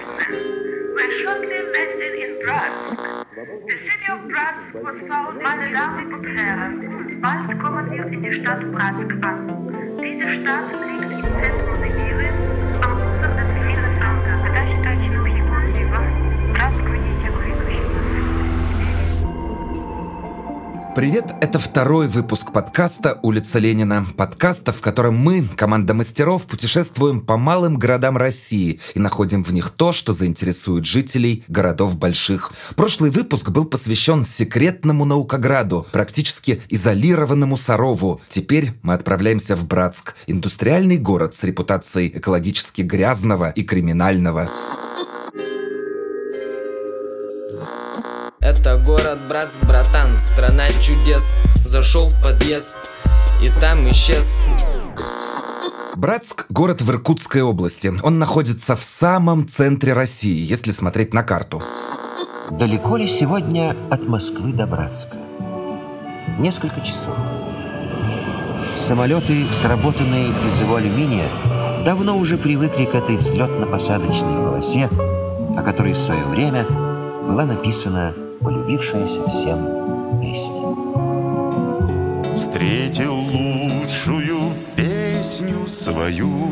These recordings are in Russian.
were shortly landed in Bratsk. The city of Bratsk was found, meine Damen und Herren. Bald kommen wir in die Stadt Bratsk an. Diese Stadt liegt im Zentrum Привет, это второй выпуск подкаста «Улица Ленина». Подкаста, в котором мы, команда мастеров, путешествуем по малым городам России и находим в них то, что заинтересует жителей городов больших. Прошлый выпуск был посвящен секретному наукограду, практически изолированному Сарову. Теперь мы отправляемся в Братск, индустриальный город с репутацией экологически грязного и криминального. Это город Братск, братан, страна чудес Зашел в подъезд и там исчез Братск – город в Иркутской области. Он находится в самом центре России, если смотреть на карту. Далеко ли сегодня от Москвы до Братска? Несколько часов. Самолеты, сработанные из его алюминия, давно уже привыкли к этой взлетно-посадочной полосе, о которой в свое время была написана полюбившаяся всем песня. Встретил лучшую песню свою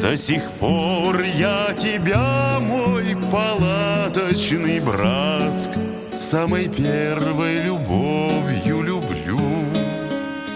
До сих пор я тебя, мой палаточный Братск Самой первой любовью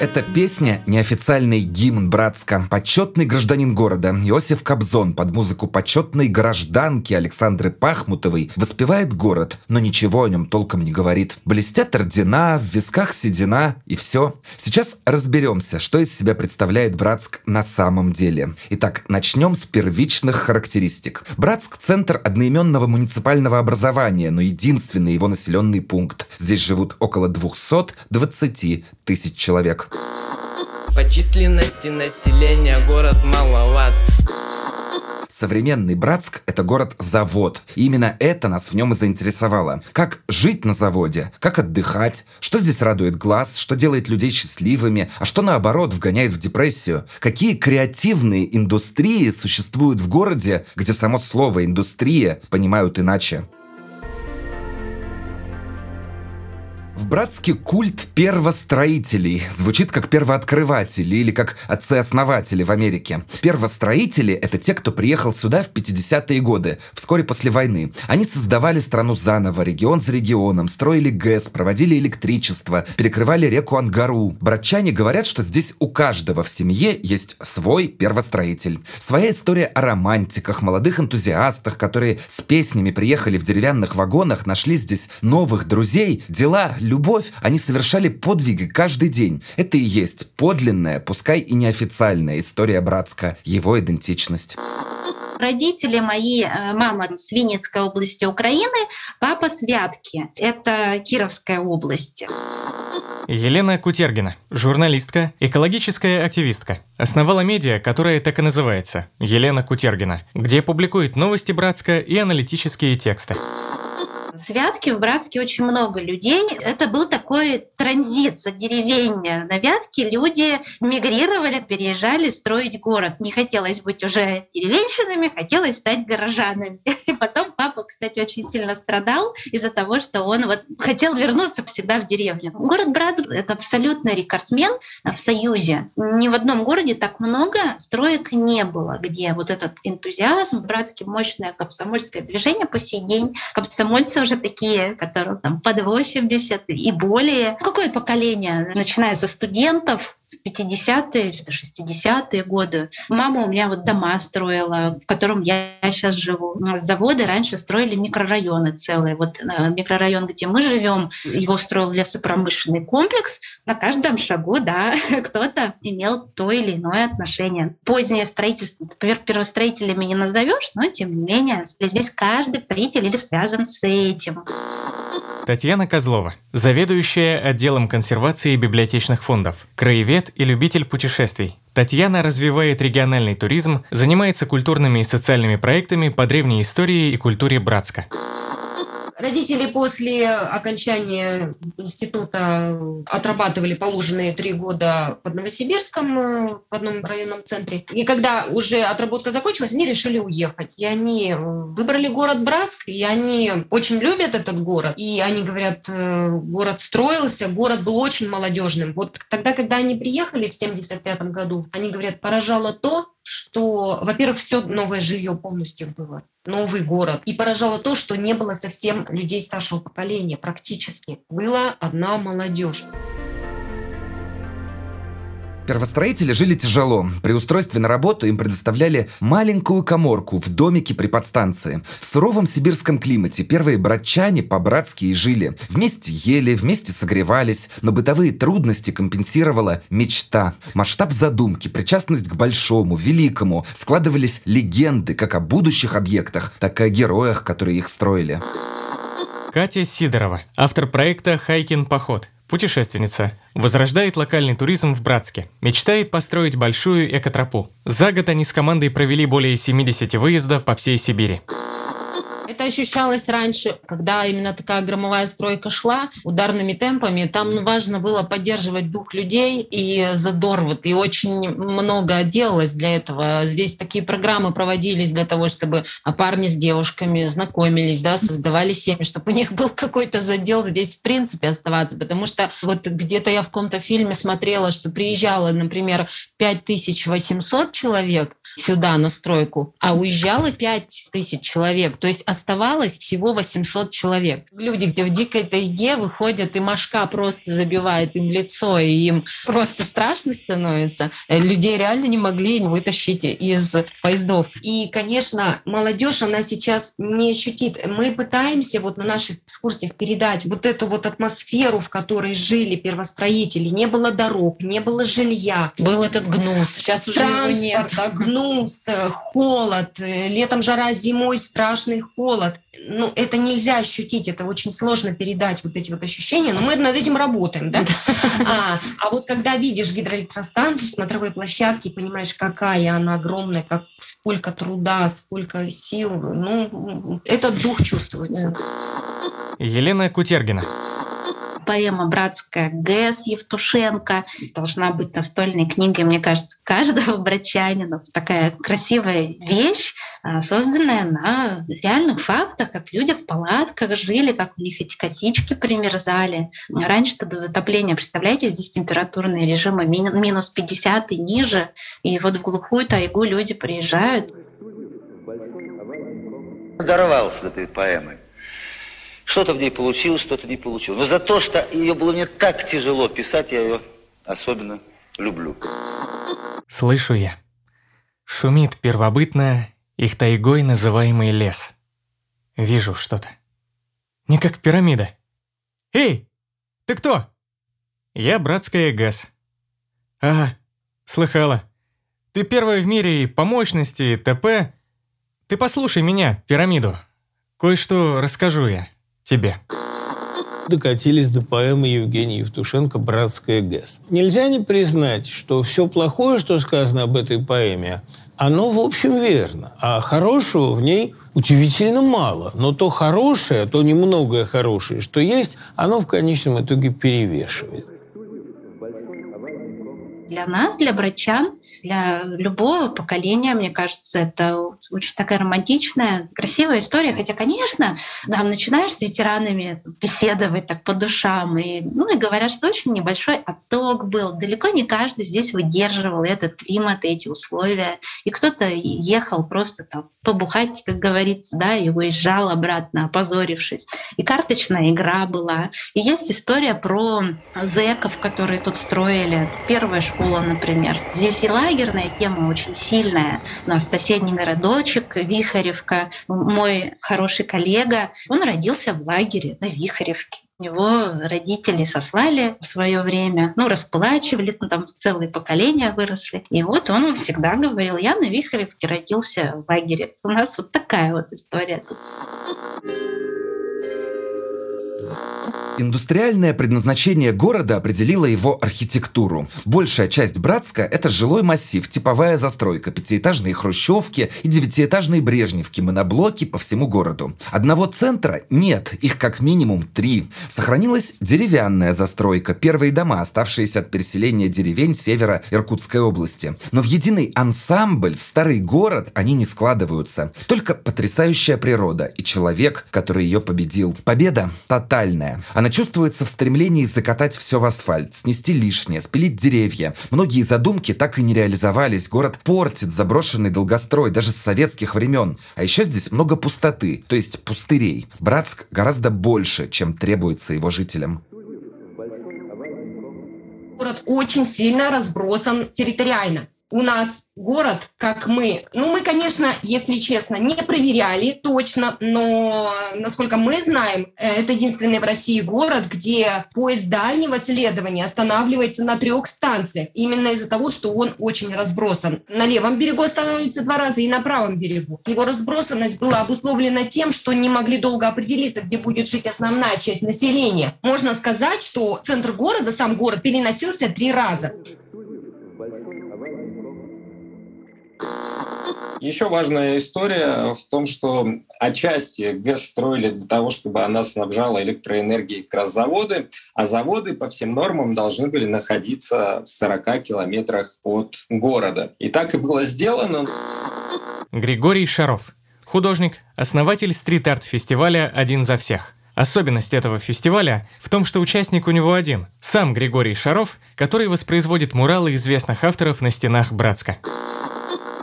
Эта песня – неофициальный гимн Братска. Почетный гражданин города Иосиф Кобзон под музыку почетной гражданки Александры Пахмутовой воспевает город, но ничего о нем толком не говорит. Блестят ордена, в висках седина и все. Сейчас разберемся, что из себя представляет Братск на самом деле. Итак, начнем с первичных характеристик. Братск – центр одноименного муниципального образования, но единственный его населенный пункт. Здесь живут около 220 тысяч человек. По численности населения город маловат Современный Братск – это город-завод. И именно это нас в нем и заинтересовало. Как жить на заводе, как отдыхать, что здесь радует глаз, что делает людей счастливыми, а что наоборот вгоняет в депрессию. Какие креативные индустрии существуют в городе, где само слово «индустрия» понимают иначе. В Братске культ первостроителей звучит как первооткрыватели или как отцы-основатели в Америке. Первостроители — это те, кто приехал сюда в 50-е годы, вскоре после войны. Они создавали страну заново, регион за регионом, строили ГЭС, проводили электричество, перекрывали реку Ангару. Братчане говорят, что здесь у каждого в семье есть свой первостроитель. Своя история о романтиках, молодых энтузиастах, которые с песнями приехали в деревянных вагонах, нашли здесь новых друзей, дела, любовь, они совершали подвиги каждый день. Это и есть подлинная, пускай и неофициальная история Братска, его идентичность. Родители мои, э, мама с Винницкой области Украины, папа с Вятки, это Кировская область. Елена Кутергина, журналистка, экологическая активистка. Основала медиа, которая так и называется – Елена Кутергина, где публикует новости Братска и аналитические тексты. С Вятки в Братске очень много людей. Это был такой транзит за деревень. На Вятке люди мигрировали, переезжали строить город. Не хотелось быть уже деревенщинами, хотелось стать горожанами. И потом папа, кстати, очень сильно страдал из-за того, что он вот хотел вернуться всегда в деревню. Город Братск — это абсолютный рекордсмен в Союзе. Ни в одном городе так много строек не было, где вот этот энтузиазм, в Братске мощное комсомольское движение по сей день. Комсомольцы уже такие, которым там под 80 и более. Какое поколение, начиная со студентов, 50-е, 60-е годы. Мама у меня вот дома строила, в котором я сейчас живу. Заводы раньше строили микрорайоны целые. Вот э, микрорайон, где мы живем, его строил лесопромышленный комплекс. На каждом шагу, да, кто-то имел то или иное отношение. Позднее строительство, например, первостроителями не назовешь, но тем не менее здесь каждый строитель или связан с этим. Татьяна Козлова, заведующая отделом консервации библиотечных фондов, краевед и любитель путешествий. Татьяна развивает региональный туризм, занимается культурными и социальными проектами по древней истории и культуре Братска. Родители после окончания института отрабатывали положенные три года под Новосибирском э, в одном районном центре. И когда уже отработка закончилась, они решили уехать. И они выбрали город Братск, и они очень любят этот город. И они говорят, э, город строился, город был очень молодежным. Вот тогда, когда они приехали в 75 году, они говорят, поражало то, что, во-первых, все новое жилье полностью было, новый город. И поражало то, что не было совсем людей старшего поколения практически. Была одна молодежь. Первостроители жили тяжело. При устройстве на работу им предоставляли маленькую коморку в домике при подстанции. В суровом сибирском климате первые братчане по-братски и жили. Вместе ели, вместе согревались, но бытовые трудности компенсировала мечта. Масштаб задумки, причастность к большому, великому. Складывались легенды как о будущих объектах, так и о героях, которые их строили. Катя Сидорова, автор проекта «Хайкин поход», Путешественница. Возрождает локальный туризм в Братске. Мечтает построить большую экотропу. За год они с командой провели более 70 выездов по всей Сибири. Это ощущалось раньше, когда именно такая громовая стройка шла ударными темпами. Там важно было поддерживать дух людей и задор. Вот, и очень много делалось для этого. Здесь такие программы проводились для того, чтобы парни с девушками знакомились, да, создавали семьи, чтобы у них был какой-то задел здесь в принципе оставаться. Потому что вот где-то я в каком-то фильме смотрела, что приезжало, например, 5800 человек сюда на стройку, а уезжало 5000 человек. То есть оставалось всего 800 человек. Люди, где в дикой тайге выходят, и мошка просто забивает им лицо, и им просто страшно становится. Людей реально не могли вытащить из поездов. И, конечно, молодежь, она сейчас не ощутит. Мы пытаемся вот на наших экскурсиях передать вот эту вот атмосферу, в которой жили первостроители. Не было дорог, не было жилья. Был этот гнус. Сейчас уже его нет. Да, гнус, холод. Летом жара, зимой страшный холод холод. Ну, это нельзя ощутить, это очень сложно передать вот эти вот ощущения, но мы над этим работаем, да? А, а вот когда видишь гидроэлектростанцию, смотровой площадки, понимаешь, какая она огромная, как, сколько труда, сколько сил, ну, этот дух чувствуется. Елена Кутергина поэма «Братская ГЭС» Евтушенко должна быть настольной книгой, мне кажется, каждого братчанина. Такая красивая вещь, а, созданная на реальных фактах, как люди в палатках жили, как у них эти косички примерзали. Раньше-то до затопления, представляете, здесь температурные режимы минус 50 и ниже, и вот в глухую тайгу люди приезжают. Дорвался до этой поэмы. Что-то в ней получилось, что-то не получилось. Но за то, что ее было мне так тяжело писать, я ее особенно люблю. Слышу я. Шумит первобытно их тайгой называемый лес. Вижу что-то. Не как пирамида. Эй, ты кто? Я братская ГАЗ. Ага, слыхала. Ты первая в мире и по мощности, и ТП. Ты послушай меня, пирамиду. Кое-что расскажу я тебе. Докатились до поэмы Евгения Евтушенко «Братская ГЭС». Нельзя не признать, что все плохое, что сказано об этой поэме, оно, в общем, верно. А хорошего в ней удивительно мало. Но то хорошее, то немногое хорошее, что есть, оно в конечном итоге перевешивает для нас, для врачан, для любого поколения, мне кажется, это очень такая романтичная, красивая история. Хотя, конечно, там начинаешь с ветеранами беседовать так по душам, и, ну, и говорят, что очень небольшой отток был. Далеко не каждый здесь выдерживал этот климат, эти условия. И кто-то ехал просто там побухать, как говорится, да, и уезжал обратно, опозорившись. И карточная игра была. И есть история про зэков, которые тут строили. Первая школа например. Здесь и лагерная тема очень сильная. У нас соседний городочек Вихаревка. Мой хороший коллега, он родился в лагере на Вихаревке. Его родители сослали в свое время, ну, расплачивали, ну, там целые поколения выросли. И вот он всегда говорил, я на Вихаревке родился в лагере. У нас вот такая вот история тут. Индустриальное предназначение города определило его архитектуру. Большая часть Братска – это жилой массив, типовая застройка, пятиэтажные хрущевки и девятиэтажные брежневки, моноблоки по всему городу. Одного центра нет, их как минимум три. Сохранилась деревянная застройка, первые дома, оставшиеся от переселения деревень севера Иркутской области. Но в единый ансамбль, в старый город они не складываются. Только потрясающая природа и человек, который ее победил. Победа тотальная. Чувствуется в стремлении закатать все в асфальт, снести лишнее, спилить деревья. Многие задумки так и не реализовались. Город портит заброшенный долгострой даже с советских времен. А еще здесь много пустоты, то есть пустырей. Братск гораздо больше, чем требуется его жителям. Город очень сильно разбросан территориально у нас город, как мы, ну мы, конечно, если честно, не проверяли точно, но насколько мы знаем, э, это единственный в России город, где поезд дальнего следования останавливается на трех станциях, именно из-за того, что он очень разбросан. На левом берегу останавливается два раза и на правом берегу. Его разбросанность была обусловлена тем, что не могли долго определиться, где будет жить основная часть населения. Можно сказать, что центр города, сам город, переносился три раза. Еще важная история в том, что отчасти ГЭС строили для того, чтобы она снабжала электроэнергией как раз заводы, а заводы по всем нормам должны были находиться в 40 километрах от города. И так и было сделано. Григорий Шаров. Художник, основатель стрит-арт-фестиваля «Один за всех». Особенность этого фестиваля в том, что участник у него один – сам Григорий Шаров, который воспроизводит муралы известных авторов на стенах Братска.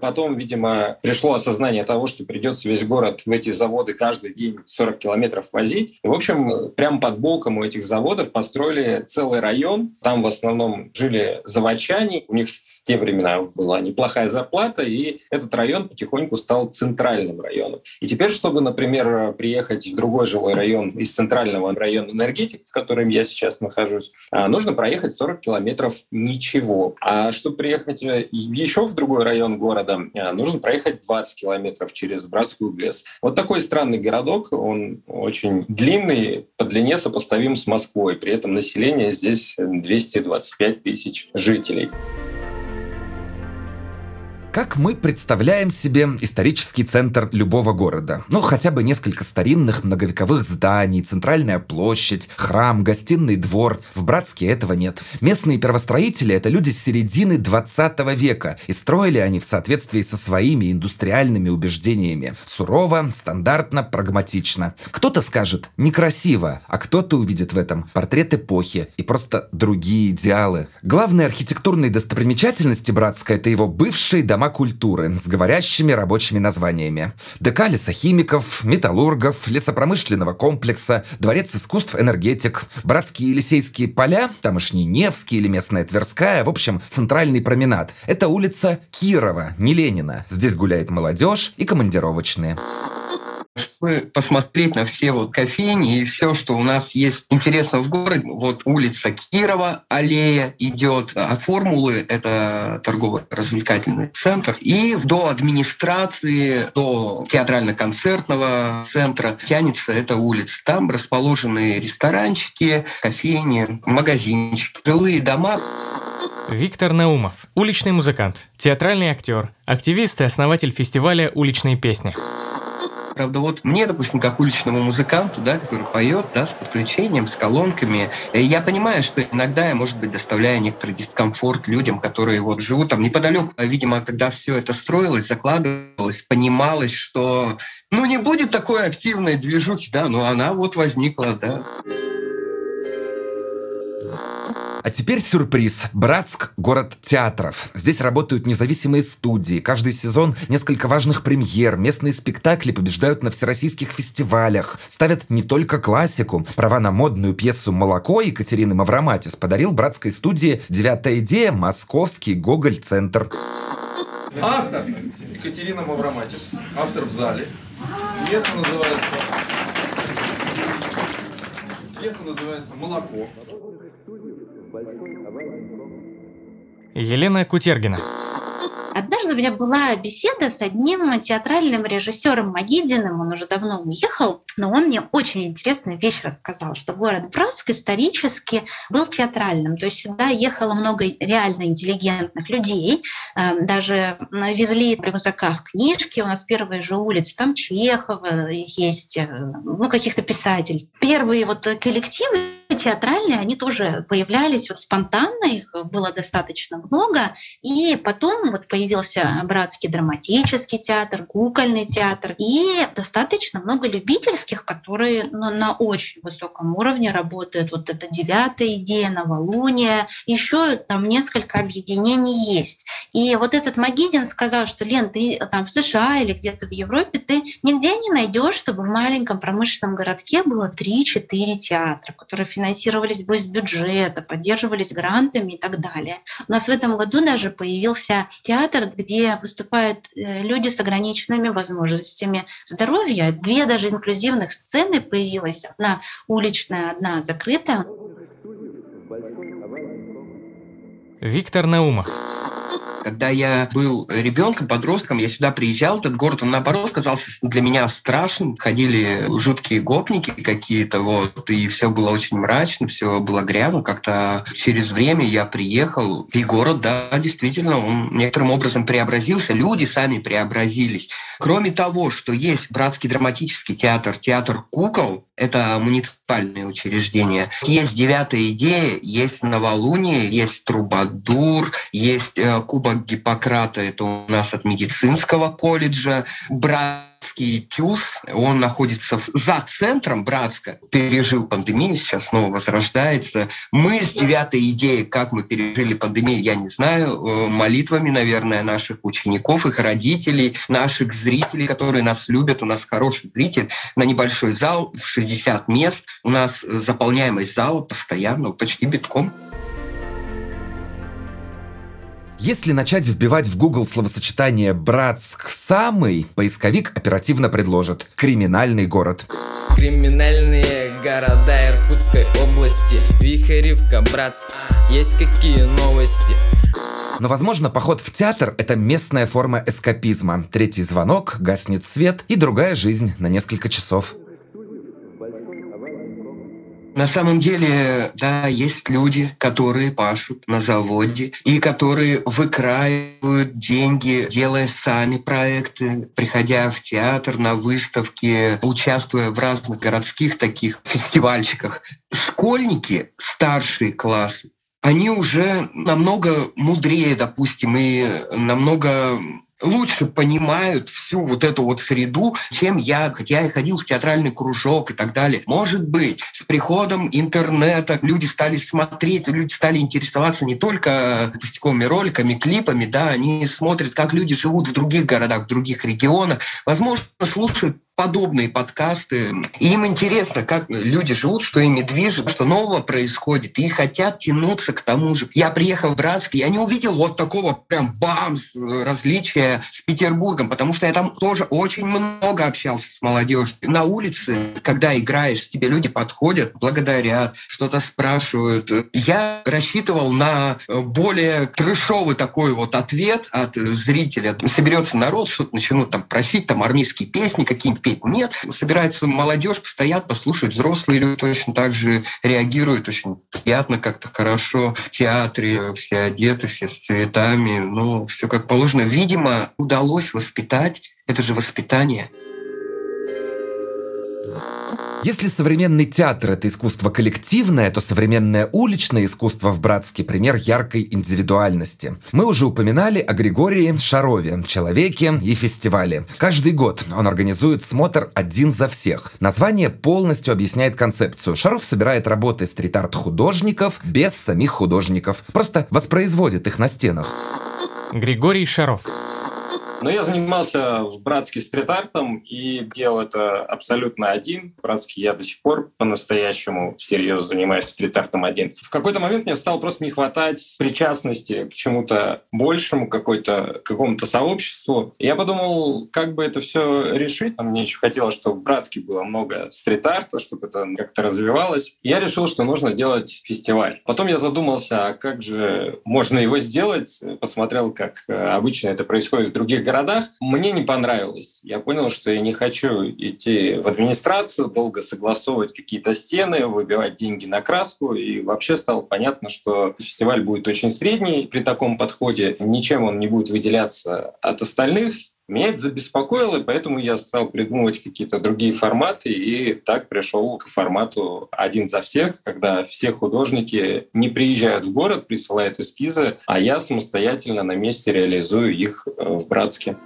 Потом, видимо, пришло осознание того, что придется весь город в эти заводы каждый день 40 километров возить. И, в общем, прямо под боком у этих заводов построили целый район. Там в основном жили заводчане. У них в те времена была неплохая зарплата, и этот район потихоньку стал центральным районом. И теперь, чтобы, например, приехать в другой жилой район из центрального района энергетик, в котором я сейчас нахожусь, а, нужно проехать 40 километров ничего. А чтобы приехать э, еще в другой район города, э, нужно проехать 20 километров через Братскую лес. Вот такой странный городок, он очень длинный, по длине сопоставим с Москвой. При этом население здесь 225 тысяч жителей. Как мы представляем себе исторический центр любого города? Ну, хотя бы несколько старинных многовековых зданий, центральная площадь, храм, гостиный двор. В Братске этого нет. Местные первостроители – это люди с середины 20 века, и строили они в соответствии со своими индустриальными убеждениями. Сурово, стандартно, прагматично. Кто-то скажет «некрасиво», а кто-то увидит в этом портрет эпохи и просто другие идеалы. Главные архитектурные достопримечательности Братска – это его бывшие дома дома культуры с говорящими рабочими названиями. ДК лесохимиков, металлургов, лесопромышленного комплекса, Дворец искусств «Энергетик», Братские Елисейские поля, тамошний Невский или местная Тверская, в общем, центральный променад. Это улица Кирова, не Ленина. Здесь гуляет молодежь и командировочные чтобы посмотреть на все вот кофейни и все, что у нас есть интересно в городе. Вот улица Кирова, аллея идет от формулы, это торгово-развлекательный центр, и до администрации, до театрально-концертного центра тянется эта улица. Там расположены ресторанчики, кофейни, магазинчики, жилые дома. Виктор Наумов, уличный музыкант, театральный актер, активист и основатель фестиваля уличной песни. Правда, вот мне, допустим, как уличному музыканту, да, который поет, да, с подключением, с колонками, э, я понимаю, что иногда я, может быть, доставляю некоторый дискомфорт людям, которые вот живут там неподалеку. А, видимо, когда все это строилось, закладывалось, понималось, что ну не будет такой активной движухи, да, но она вот возникла, да. А теперь сюрприз. Братск – город театров. Здесь работают независимые студии. Каждый сезон несколько важных премьер. Местные спектакли побеждают на всероссийских фестивалях. Ставят не только классику. Права на модную пьесу «Молоко» Екатерины Мавроматис подарил братской студии «Девятая идея» Московский Гоголь-центр. Автор Екатерина Мавроматис. Автор в зале. Пьеса называется... Пьеса называется «Молоко». Елена Кутергина. однажды у меня была беседа с одним театральным режиссером Магидиным, он уже давно уехал, но он мне очень интересную вещь рассказал, что город Братск исторически был театральным, то есть сюда ехало много реально интеллигентных людей, эм, даже везли в рюкзаках книжки, у нас первые же улицы, там Чехова есть, э, ну, каких-то писателей. Первые вот коллективы театральные, они тоже появлялись вот спонтанно, их было достаточно много, и потом вот появился Братский драматический театр, кукольный театр, и достаточно много любительских, которые ну, на очень высоком уровне работают. Вот это девятая идея, новолуние, еще там несколько объединений есть. И вот этот Магидин сказал, что, Лен, ты там в США или где-то в Европе, ты нигде не найдешь, чтобы в маленьком промышленном городке было 3-4 театра, которые финансировались бы из бюджета, поддерживались грантами и так далее. У нас в этом году даже появился театр, где выступают э, люди с ограниченными возможностями здоровья. Две даже инклюзивных сцены появилась. Одна уличная, одна закрытая. Виктор Наумов. Когда я был ребенком, подростком, я сюда приезжал, этот город, он наоборот казался для меня страшным. Ходили жуткие гопники какие-то, вот, и все было очень мрачно, все было грязно. Как-то через время я приехал, и город, да, действительно, он некоторым образом преобразился, люди сами преобразились. Кроме того, что есть Братский драматический театр, театр кукол, это муниципальные учреждения. Есть девятая идея, есть новолуние, есть трубадур, есть э, кубок Гиппократа, это у нас от медицинского колледжа, брат Братский ТЮЗ, он находится за центром Братска, пережил пандемию, сейчас снова возрождается. Мы с девятой идеей, как мы пережили пандемию, я не знаю, э, молитвами, наверное, наших учеников, их родителей, наших зрителей, которые нас любят. У нас хороший зритель на небольшой зал в 60 мест. У нас заполняемость зала постоянно, почти битком. Если начать вбивать в Google словосочетание «Братск самый», поисковик оперативно предложит «Криминальный город». Криминальные города Иркутской области Вихаревка, Братск Есть какие новости? Но, возможно, поход в театр – это местная форма эскапизма. Третий звонок, гаснет свет и другая жизнь на несколько часов. На самом деле, да, есть люди, которые пашут на заводе и которые выкраивают деньги, делая сами проекты, приходя в театр, на выставки, участвуя в разных городских таких фестивальчиках. Школьники, старшие классы, они уже намного мудрее, допустим, и намного лучше понимают всю вот эту вот среду, чем я, хотя я ходил в театральный кружок и так далее. Может быть, с приходом интернета люди стали смотреть, люди стали интересоваться не только пустяковыми роликами, клипами, да, они смотрят, как люди живут в других городах, в других регионах, возможно, слушают подобные подкасты. И им интересно, как люди живут, что ими движет, что нового происходит, и хотят тянуться к тому же. Я приехал в Братск, я не увидел вот такого прям бамс различия с Петербургом, потому что я там тоже очень много общался с молодежью. На улице, когда играешь, тебе люди подходят, благодарят, что-то спрашивают. Я рассчитывал на более трешовый такой вот ответ от зрителя. Соберется народ, что-то начнут там просить, там армейские песни какие-нибудь петь. Нет, собирается молодежь, постоят, послушают, взрослые люди точно так же реагируют очень приятно, как-то хорошо. В театре все одеты, все с цветами, ну, все как положено. Видимо, удалось воспитать, это же воспитание – если современный театр — это искусство коллективное, то современное уличное искусство в Братске — пример яркой индивидуальности. Мы уже упоминали о Григории Шарове, человеке и фестивале. Каждый год он организует смотр «Один за всех». Название полностью объясняет концепцию. Шаров собирает работы стрит-арт художников без самих художников, просто воспроизводит их на стенах. Григорий Шаров Но я занимался в Братске стрит-артом и делал это абсолютно один. В Братске я до сих пор по-настоящему всерьез занимаюсь стрит-артом один. В какой-то момент мне стало просто не хватать причастности к чему-то большему, какой-то, какому-то сообществу. Я подумал, как бы это все решить. Мне еще хотелось, чтобы в Братске было много стрит-арта, чтобы это как-то развивалось. Я решил, что нужно делать фестиваль. Потом я задумался, а как же можно его сделать? Посмотрел, как обычно это происходит в других городах. Мне не понравилось. Я понял, что я не хочу идти в администрацию, долго согласовывать какие-то стены, выбивать деньги на краску. И вообще стало понятно, что фестиваль будет очень средний при таком подходе. Ничем он не будет выделяться от остальных. Меня это забеспокоило, и поэтому я стал придумывать какие-то другие форматы, и так пришел к формату «один за всех», когда все художники не приезжают в город, присылают эскизы, а я самостоятельно на месте реализую их э, в Братске.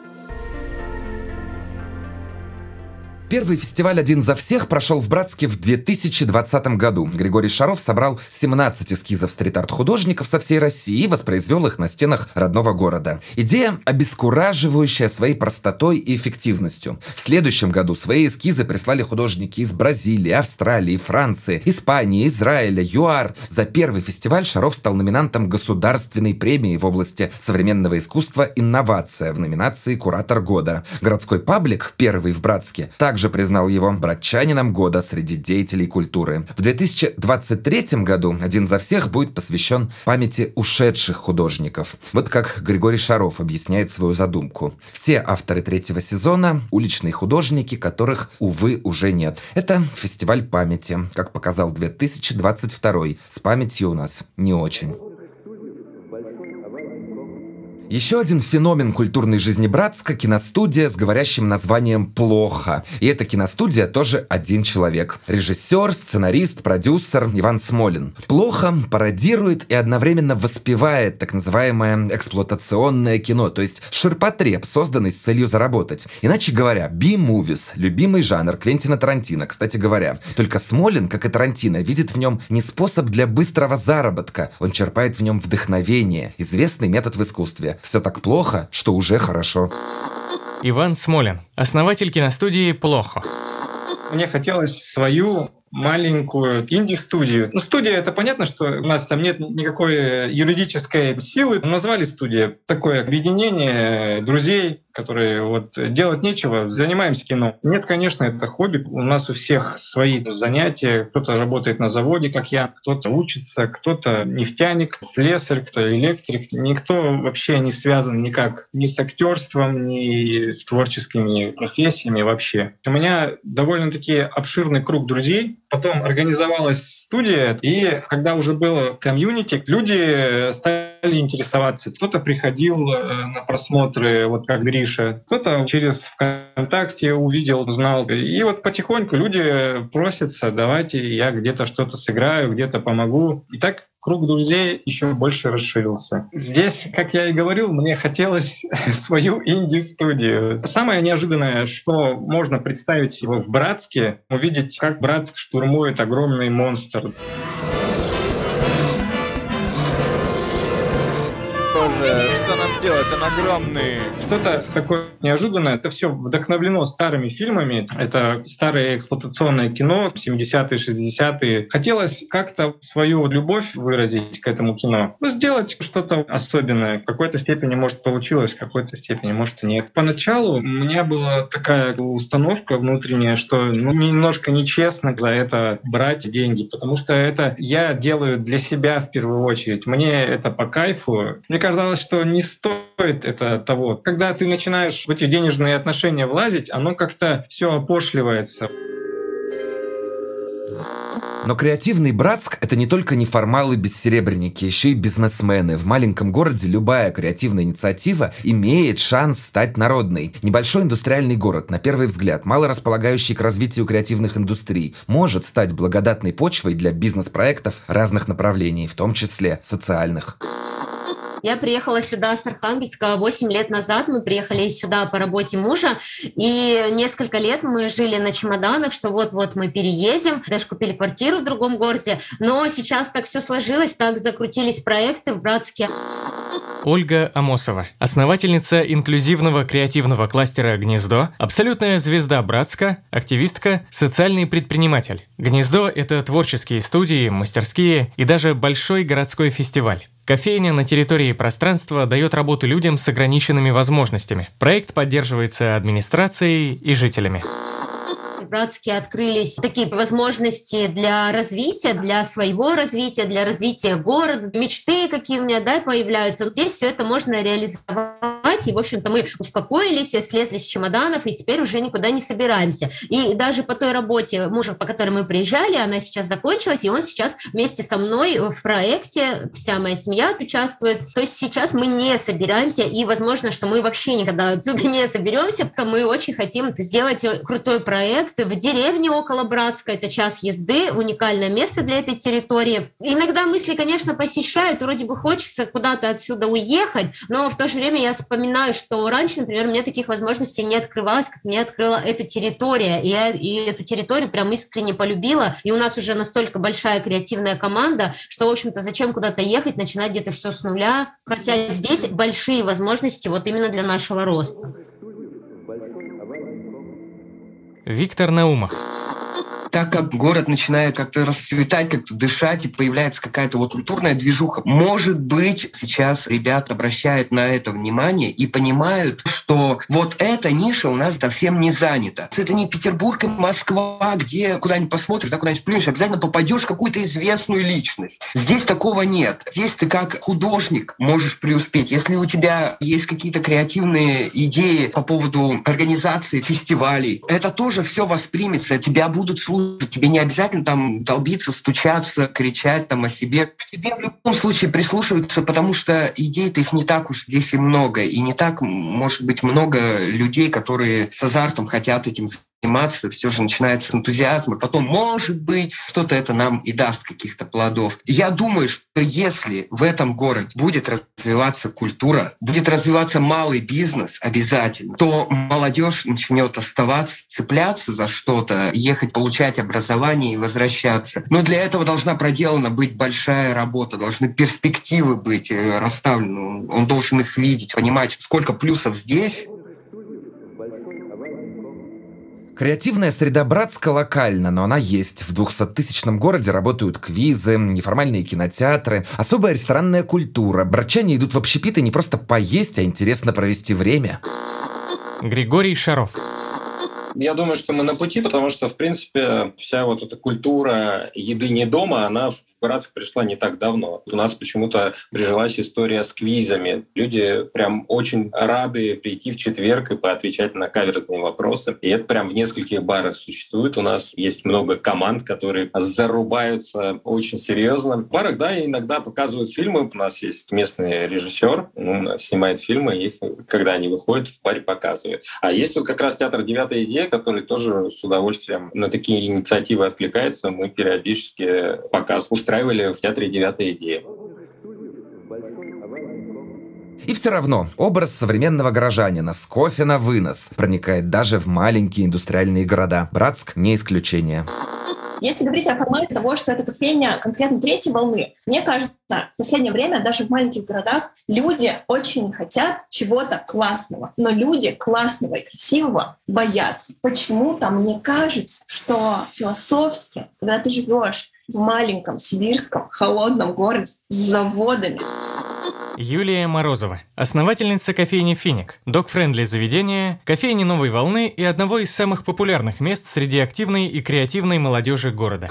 Первый фестиваль «Один за всех» прошел в Братске в 2020 году. Григорий Шаров собрал 17 эскизов стрит-арт-художников со всей России и воспроизвел их на стенах родного города. Идея обескураживающая своей простотой и эффективностью. В следующем году свои эскизы прислали художники из Бразилии, Австралии, Франции, Испании, Израиля, ЮАР. За первый фестиваль Шаров стал номинантом государственной премии в области современного искусства «Инновация» в номинации «Куратор года». Городской паблик, первый в Братске, также признал его братчанином года среди деятелей культуры. В 2023 году «Один за всех» будет посвящен памяти ушедших художников. Вот как Григорий Шаров объясняет свою задумку. Все авторы третьего сезона – уличные художники, которых, увы, уже нет. Это фестиваль памяти, как показал 2022. С памятью у нас не очень. Еще один феномен культурной жизни Братска – киностудия с говорящим названием «Плохо». И эта киностудия тоже один человек. Режиссер, сценарист, продюсер Иван Смолин. «Плохо» пародирует и одновременно воспевает так называемое эксплуатационное кино, то есть ширпотреб, созданный с целью заработать. Иначе говоря, B-movies – любимый жанр Квентина Тарантино, кстати говоря. Только Смолин, как и Тарантино, видит в нем не способ для быстрого заработка, он черпает в нем вдохновение, известный метод в искусстве все так плохо, что уже хорошо. Иван Смолин, основатель киностудии «Плохо». Мне хотелось свою маленькую инди-студию. Ну, студия, это понятно, что у нас там нет никакой юридической силы. Назвали студия такое объединение друзей, которые вот делать нечего, занимаемся кино. Нет, конечно, это хобби. У нас у всех свои занятия. Кто-то работает на заводе, как я, кто-то учится, кто-то нефтяник, слесарь, кто электрик. Никто вообще не связан никак ни с актерством, ни с творческими профессиями вообще. У меня довольно-таки обширный круг друзей. Потом организовалась студия, и когда уже было комьюнити, люди стали интересоваться. Кто-то приходил э, на просмотры, вот как Гриш Гриша. Кто-то через ВКонтакте увидел, знал. И вот потихоньку люди просятся, давайте я где-то что-то сыграю, где-то помогу. И так круг друзей еще больше расширился. Здесь, как я и говорил, мне хотелось свою инди-студию. Самое неожиданное, что можно представить его в Братске, увидеть, как Братск штурмует огромный монстр. Боже, огромный. Что-то такое неожиданное. Это все вдохновлено старыми фильмами. Это старое эксплуатационное кино 70-е, 60-е. Хотелось как-то свою любовь выразить к этому кино. Ну, сделать что-то особенное. В какой-то степени, может, получилось, в какой-то степени, может, и нет. Поначалу у меня была такая установка внутренняя, что ну, немножко нечестно за это брать деньги, потому что это я делаю для себя в первую очередь. Мне это по кайфу. Мне казалось, что не стоит это того. Когда ты начинаешь в эти денежные отношения влазить, оно как-то все опошливается. Но креативный Братск – это не только неформалы-бессеребренники, еще и бизнесмены. В маленьком городе любая креативная инициатива имеет шанс стать народной. Небольшой индустриальный город, на первый взгляд, мало располагающий к развитию креативных индустрий, может стать благодатной почвой для бизнес-проектов разных направлений, в том числе социальных. Я приехала сюда с Архангельска 8 лет назад. Мы приехали сюда по работе мужа. И несколько лет мы жили на чемоданах, что вот-вот мы переедем. Даже купили квартиру в другом городе. Но сейчас так все сложилось, так закрутились проекты в Братске. Ольга Амосова, основательница инклюзивного креативного кластера «Гнездо», абсолютная звезда Братска, активистка, социальный предприниматель. «Гнездо» — это творческие студии, мастерские и даже большой городской фестиваль. Кофейня на территории пространства дает работу людям с ограниченными возможностями. Проект поддерживается администрацией и жителями в Братске открылись такие возможности для развития, для своего развития, для развития города, мечты какие у меня да, появляются. Здесь все это можно реализовать. И, в общем-то, мы успокоились, слезли с чемоданов, и теперь уже никуда не собираемся. И даже по той работе мужа, по которой мы приезжали, она сейчас закончилась, и он сейчас вместе со мной в проекте, вся моя семья участвует. То есть сейчас мы не собираемся, и возможно, что мы вообще никогда отсюда не соберемся, потому мы очень хотим сделать крутой проект, в деревне около Братска, это час езды, уникальное место для этой территории. Иногда мысли, конечно, посещают, вроде бы хочется куда-то отсюда уехать, но в то же время я вспоминаю, что раньше, например, мне таких возможностей не открывалось, как мне открыла эта территория. И я и эту территорию прям искренне полюбила, и у нас уже настолько большая креативная команда, что, в общем-то, зачем куда-то ехать, начинать где-то все с нуля, хотя здесь большие возможности вот именно для нашего роста. Виктор Наумов так как город начинает как-то расцветать, как-то дышать, и появляется какая-то вот культурная движуха, может быть, сейчас ребята обращают на это внимание и понимают, что вот эта ниша у нас совсем не занята. Это не Петербург и Москва, где куда-нибудь посмотришь, да, куда-нибудь плюнешь, обязательно попадешь в какую-то известную личность. Здесь такого нет. Здесь ты как художник можешь преуспеть. Если у тебя есть какие-то креативные идеи по поводу организации фестивалей, это тоже все воспримется, тебя будут слушать тебе не обязательно там долбиться, стучаться, кричать там о себе. Тебе в любом случае прислушиваются, потому что идей-то их не так уж здесь и много. И не так, может быть, много людей, которые с азартом хотят этим заниматься, все же начинается с энтузиазма. Потом, может быть, что-то это нам и даст каких-то плодов. Я думаю, что если в этом городе будет развиваться культура, будет развиваться малый бизнес обязательно, то молодежь начнет оставаться, цепляться за что-то, ехать получать образование и возвращаться. Но для этого должна проделана быть большая работа, должны перспективы быть э, расставлены. Он должен их видеть, понимать, сколько плюсов здесь, Креативная среда Братска локальна, но она есть. В 200-тысячном городе работают квизы, неформальные кинотеатры, особая ресторанная культура. Братчане идут в общепиты не просто поесть, а интересно провести время. Григорий Шаров. Я думаю, что мы на пути, потому что, в принципе, вся вот эта культура еды не дома, она в Братск пришла не так давно. У нас почему-то прижилась история с квизами. Люди прям очень рады прийти в четверг и поотвечать на каверзные вопросы. И это прям в нескольких барах существует. У нас есть много команд, которые зарубаются очень серьезно. В барах, да, иногда показывают фильмы. У нас есть местный режиссер, он снимает фильмы, их, когда они выходят, в баре показывают. А есть вот как раз театр «Девятая идея», который тоже с удовольствием на такие инициативы откликается. Мы периодически показ устраивали в театре «Девятая идея». И все равно образ современного горожанина с кофе на вынос проникает даже в маленькие индустриальные города. Братск не исключение. Если говорить о формате того, что это кофейня конкретно третьей волны, мне кажется, в последнее время даже в маленьких городах люди очень хотят чего-то классного. Но люди классного и красивого боятся. Почему-то мне кажется, что философски, когда ты живешь в маленьком сибирском холодном городе с заводами, Юлия Морозова, основательница кофейни «Финик», док-френдли заведения, кофейни новой волны и одного из самых популярных мест среди активной и креативной молодежи города.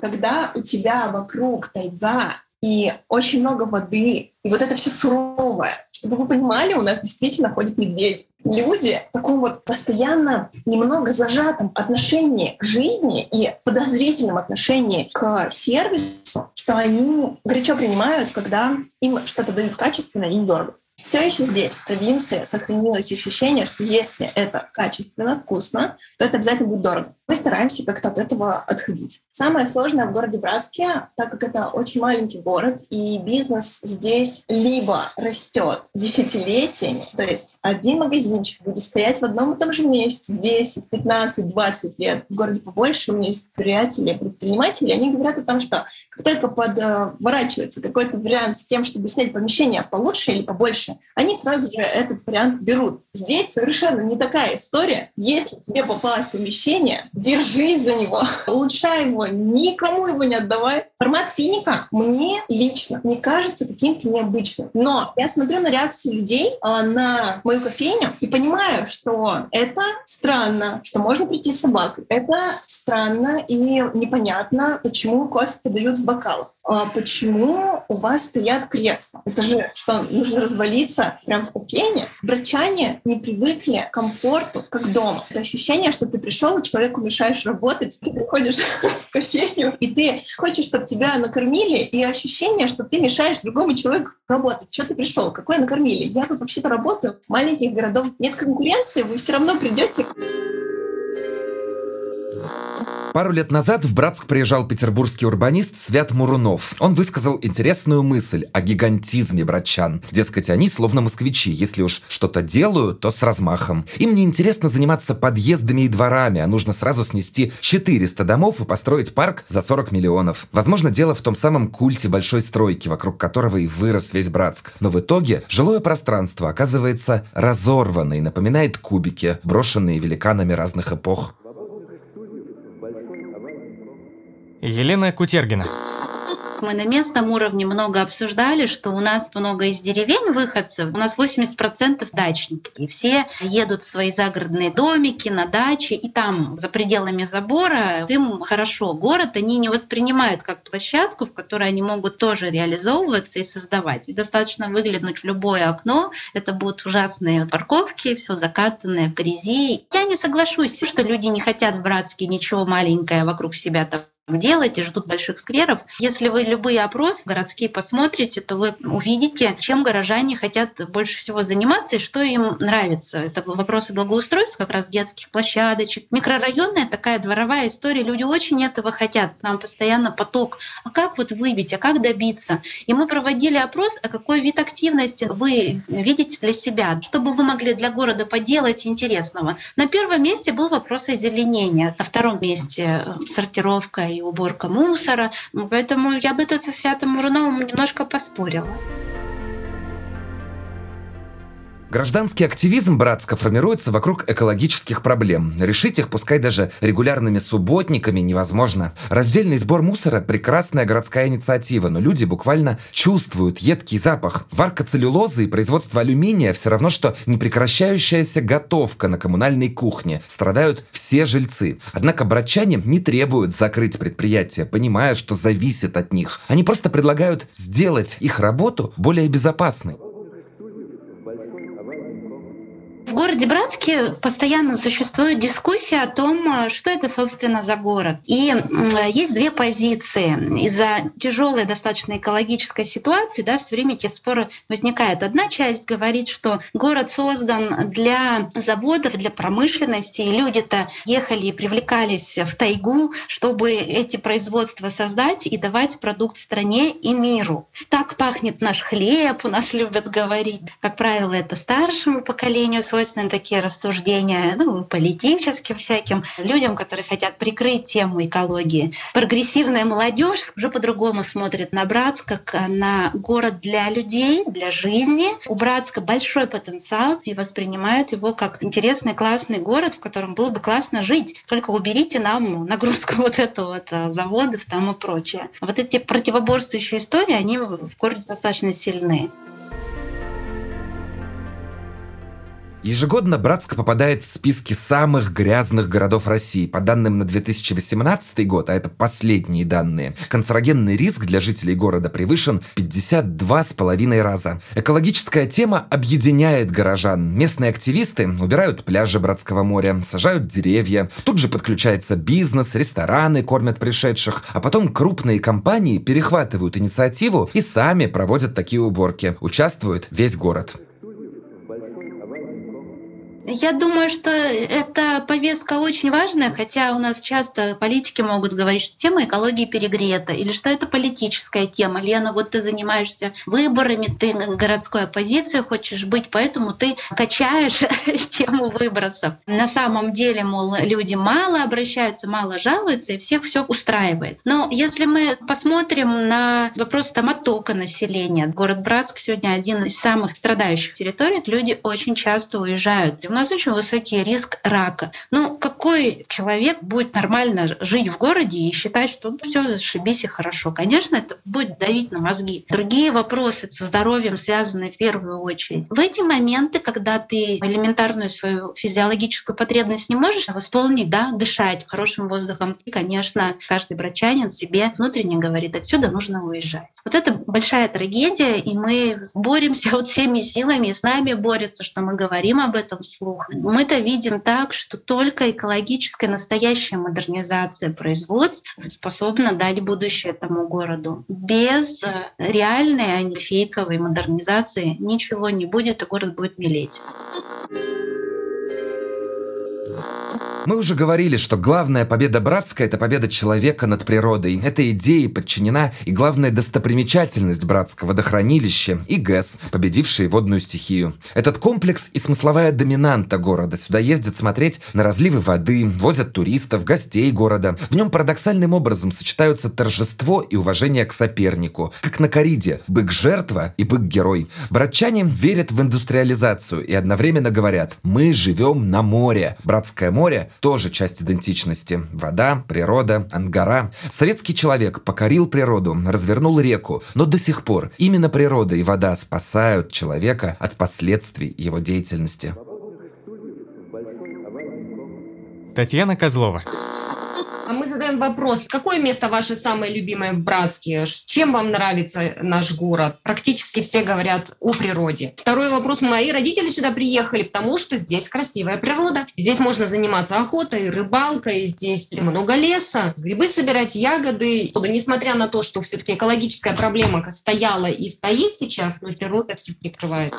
Когда у тебя вокруг тайга и очень много воды, и вот это все суровое, чтобы вы понимали, у нас действительно ходят медведи. Люди в таком вот постоянно немного зажатом отношении к жизни и подозрительном отношении к сервису, что они горячо принимают, когда им что-то дают качественно и недорого. Все еще здесь, в провинции, сохранилось ощущение, что если это качественно, вкусно, то это обязательно будет дорого. Мы стараемся как-то от этого отходить. Самое сложное в городе Братске, так как это очень маленький город, и бизнес здесь либо растет десятилетиями, то есть один магазинчик будет стоять в одном и том же месте 10, 15, 20 лет. В городе побольше у меня есть приятели, предприниматели, они говорят о том, что как только подворачивается какой-то вариант с тем, чтобы снять помещение получше или побольше, они сразу же этот вариант берут. Здесь совершенно не такая история. Если тебе попалось помещение, держись за него, улучшай его, никому его не отдавай. Формат финика мне лично не кажется каким-то необычным. Но я смотрю на реакцию людей а, на мою кофейню и понимаю, что это странно, что можно прийти с собакой. Это странно и непонятно, почему кофе подают в бокалах. А почему у вас стоят кресла? Это же что, нужно развалиться прям в кофейне? Брачане не привыкли к комфорту, как дома. Это ощущение, что ты пришел, и человеку мешаешь работать, ты приходишь в кофейню, и ты хочешь, чтобы тебя накормили, и ощущение, что ты мешаешь другому человеку работать. Что ты пришел? Какое накормили? Я тут вообще-то работаю. Маленьких городов нет конкуренции, вы все равно придете. Пару лет назад в Братск приезжал петербургский урбанист Свят Мурунов. Он высказал интересную мысль о гигантизме братчан. Дескать, они словно москвичи. Если уж что-то делают, то с размахом. Им не интересно заниматься подъездами и дворами, а нужно сразу снести 400 домов и построить парк за 40 миллионов. Возможно, дело в том самом культе большой стройки, вокруг которого и вырос весь Братск. Но в итоге жилое пространство оказывается разорвано и напоминает кубики, брошенные великанами разных эпох. Елена Кутергина. Мы на местном уровне много обсуждали, что у нас много из деревень выходцев, у нас 80% дачники. И все едут в свои загородные домики, на даче, и там, за пределами забора, им хорошо. Город они не воспринимают как площадку, в которой они могут тоже реализовываться и создавать. И достаточно выглянуть в любое окно, это будут ужасные парковки, все закатанное в грязи. Я не соглашусь, что люди не хотят в Братске ничего маленькое вокруг себя там делать и ждут больших скверов. Если вы любые опросы городские посмотрите, то вы увидите, чем горожане хотят больше всего заниматься и что им нравится. Это вопросы благоустройства, как раз детских площадочек. Микрорайонная такая дворовая история. Люди очень этого хотят. Нам постоянно поток. А как вот выбить, а как добиться? И мы проводили опрос, а какой вид активности вы видите для себя, чтобы вы могли для города поделать интересного. На первом месте был вопрос озеленения, на втором месте э, сортировка и уборка мусора. Поэтому я бы тут со Святым Муруновым немножко поспорила. Гражданский активизм Братска формируется вокруг экологических проблем. Решить их, пускай даже регулярными субботниками, невозможно. Раздельный сбор мусора – прекрасная городская инициатива, но люди буквально чувствуют едкий запах. Варка целлюлозы и производство алюминия все равно, что непрекращающаяся готовка на коммунальной кухне. Страдают все жильцы. Однако братчане не требуют закрыть предприятие, понимая, что зависит от них. Они просто предлагают сделать их работу более безопасной. Городе Братске постоянно существует дискуссия о том, э, что это, собственно, за город. И есть две позиции. Из-за тяжелой достаточно экологической ситуации да, все время эти споры возникают. Одна часть говорит, что город создан для заводов, для промышленности, и люди-то ехали и привлекались в тайгу, чтобы эти производства создать и давать продукт стране и миру. Так пахнет наш хлеб, у нас любят говорить. Как правило, это старшему поколению свойственны такие рассуждения, ну, политическим всяким, людям, которые хотят прикрыть тему экологии. Прогрессивная молодежь уже по-другому смотрит на Братск, как на город для людей, для жизни. У Братска большой потенциал и воспринимают его как интересный, классный город, в котором было бы классно жить. Только уберите нам нагрузку вот эту вот а, заводов там и прочее. Вот эти противоборствующие истории, они в городе достаточно сильны. Ежегодно Братск попадает в списки самых грязных городов России. По данным на 2018 год, а это последние данные, канцерогенный риск для жителей города превышен в 52,5 раза. Экологическая тема объединяет горожан. Местные активисты убирают пляжи Братского моря, сажают деревья. Тут же подключается бизнес, рестораны кормят пришедших. А потом крупные компании перехватывают инициативу и сами проводят такие уборки. Участвует весь город. Я думаю, что эта повестка очень важная, хотя у нас часто политики могут говорить, что тема экологии перегрета, или что это политическая тема. Лена, вот ты занимаешься выборами, ты городской оппозицией хочешь быть, поэтому ты качаешь тему выбросов. На самом деле, мол, люди мало обращаются, мало жалуются, и всех все устраивает. Но если мы посмотрим на вопрос там оттока населения, город Братск сегодня один из самых страдающих территорий, люди очень часто уезжают нас очень высокий риск рака. Ну, какой человек будет нормально жить в городе и считать, что ну, все зашибись и хорошо? Конечно, это будет давить на мозги. Другие вопросы со здоровьем связаны в первую очередь. В эти моменты, когда ты элементарную свою физиологическую потребность не можешь восполнить, да, дышать хорошим воздухом, и, конечно, каждый брачанин себе внутренне говорит, отсюда нужно уезжать. Вот это большая трагедия, и мы боремся вот всеми силами, и с нами борются, что мы говорим об этом вслух, вслух. Мы-то видим так, что только экологическая настоящая модернизация производств способна дать будущее этому городу. Без э, реальной, а не фейковой модернизации ничего не будет, и город будет мелеть. Мы уже говорили, что главная победа Братска – это победа человека над природой. Этой идее подчинена и главная достопримечательность Братского водохранилища и ГЭС, победившие водную стихию. Этот комплекс и смысловая доминанта города. Сюда ездят смотреть на разливы воды, возят туристов, гостей города. В нем парадоксальным образом сочетаются торжество и уважение к сопернику. Как на кориде – бык-жертва и бык-герой. Братчане верят в индустриализацию и одновременно говорят «мы живем на море». Братское море тоже часть идентичности. Вода, природа, ангара. Советский человек покорил природу, развернул реку, но до сих пор именно природа и вода спасают человека от последствий его деятельности. Татьяна Козлова. А мы задаем вопрос, какое место ваше самое любимое в Братске? Чем вам нравится наш город? Практически все говорят о природе. Второй вопрос. Мои родители сюда приехали, потому что здесь красивая природа. Здесь можно заниматься охотой, рыбалкой, здесь много леса, грибы собирать, ягоды. Несмотря на то, что все-таки экологическая проблема стояла и стоит сейчас, но природа все прикрывает.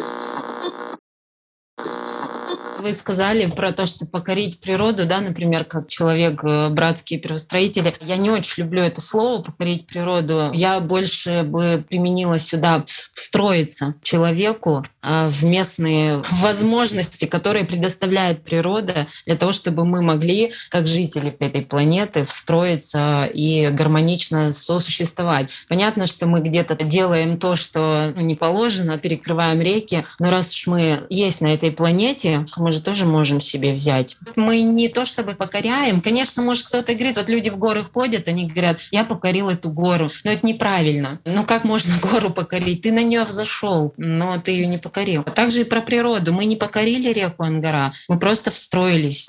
Вы сказали про то, что покорить природу, да, например, как человек, э, братские первостроители. Я не очень люблю это слово «покорить природу». Я больше бы применила сюда «встроиться человеку э, в местные возможности, которые предоставляет природа для того, чтобы мы могли, как жители этой планеты, встроиться и гармонично сосуществовать. Понятно, что мы где-то делаем то, что не положено, перекрываем реки, но раз уж мы есть на этой планете, мы же тоже можем себе взять. Мы не то чтобы покоряем. Конечно, может кто-то говорит, вот люди в горы ходят, они говорят, я покорил эту гору. Но это неправильно. Ну как можно гору покорить? Ты на нее взошел, но ты ее не покорил. Также и про природу. Мы не покорили реку Ангара, мы просто встроились.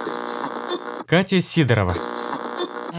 Катя Сидорова.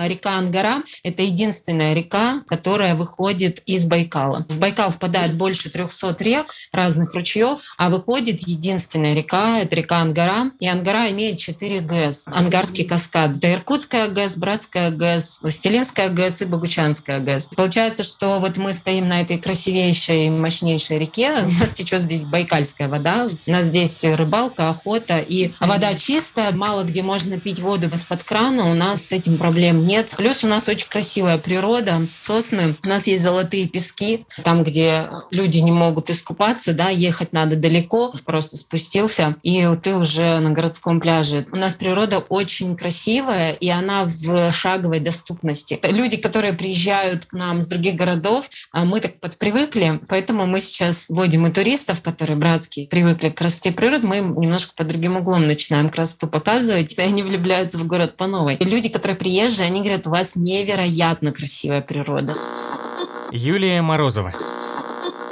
А река Ангара – это единственная река, которая выходит из Байкала. В Байкал впадает больше 300 рек, разных ручьев, а выходит единственная река – это река Ангара. И Ангара имеет 4 ГЭС. Ангарский каскад. Это Иркутская ГЭС, Братская ГЭС, Устилимская ГЭС и Богучанская ГЭС. Получается, что вот мы стоим на этой красивейшей, мощнейшей реке. У нас течет здесь байкальская вода. У нас здесь рыбалка, охота. И вода чистая. Мало где можно пить воду из-под крана. У нас с этим проблем нет. Плюс у нас очень красивая природа, сосны. У нас есть золотые пески, там, где люди не могут искупаться, да, ехать надо далеко, просто спустился, и ты уже на городском пляже. У нас природа очень красивая, и она в шаговой доступности. Люди, которые приезжают к нам с других городов, а мы так подпривыкли, поэтому мы сейчас вводим и туристов, которые братские, привыкли к красоте природы, мы немножко под другим углом начинаем красоту показывать, и они влюбляются в город по новой. И люди, которые приезжие, они говорят, у вас невероятно красивая природа. Юлия Морозова.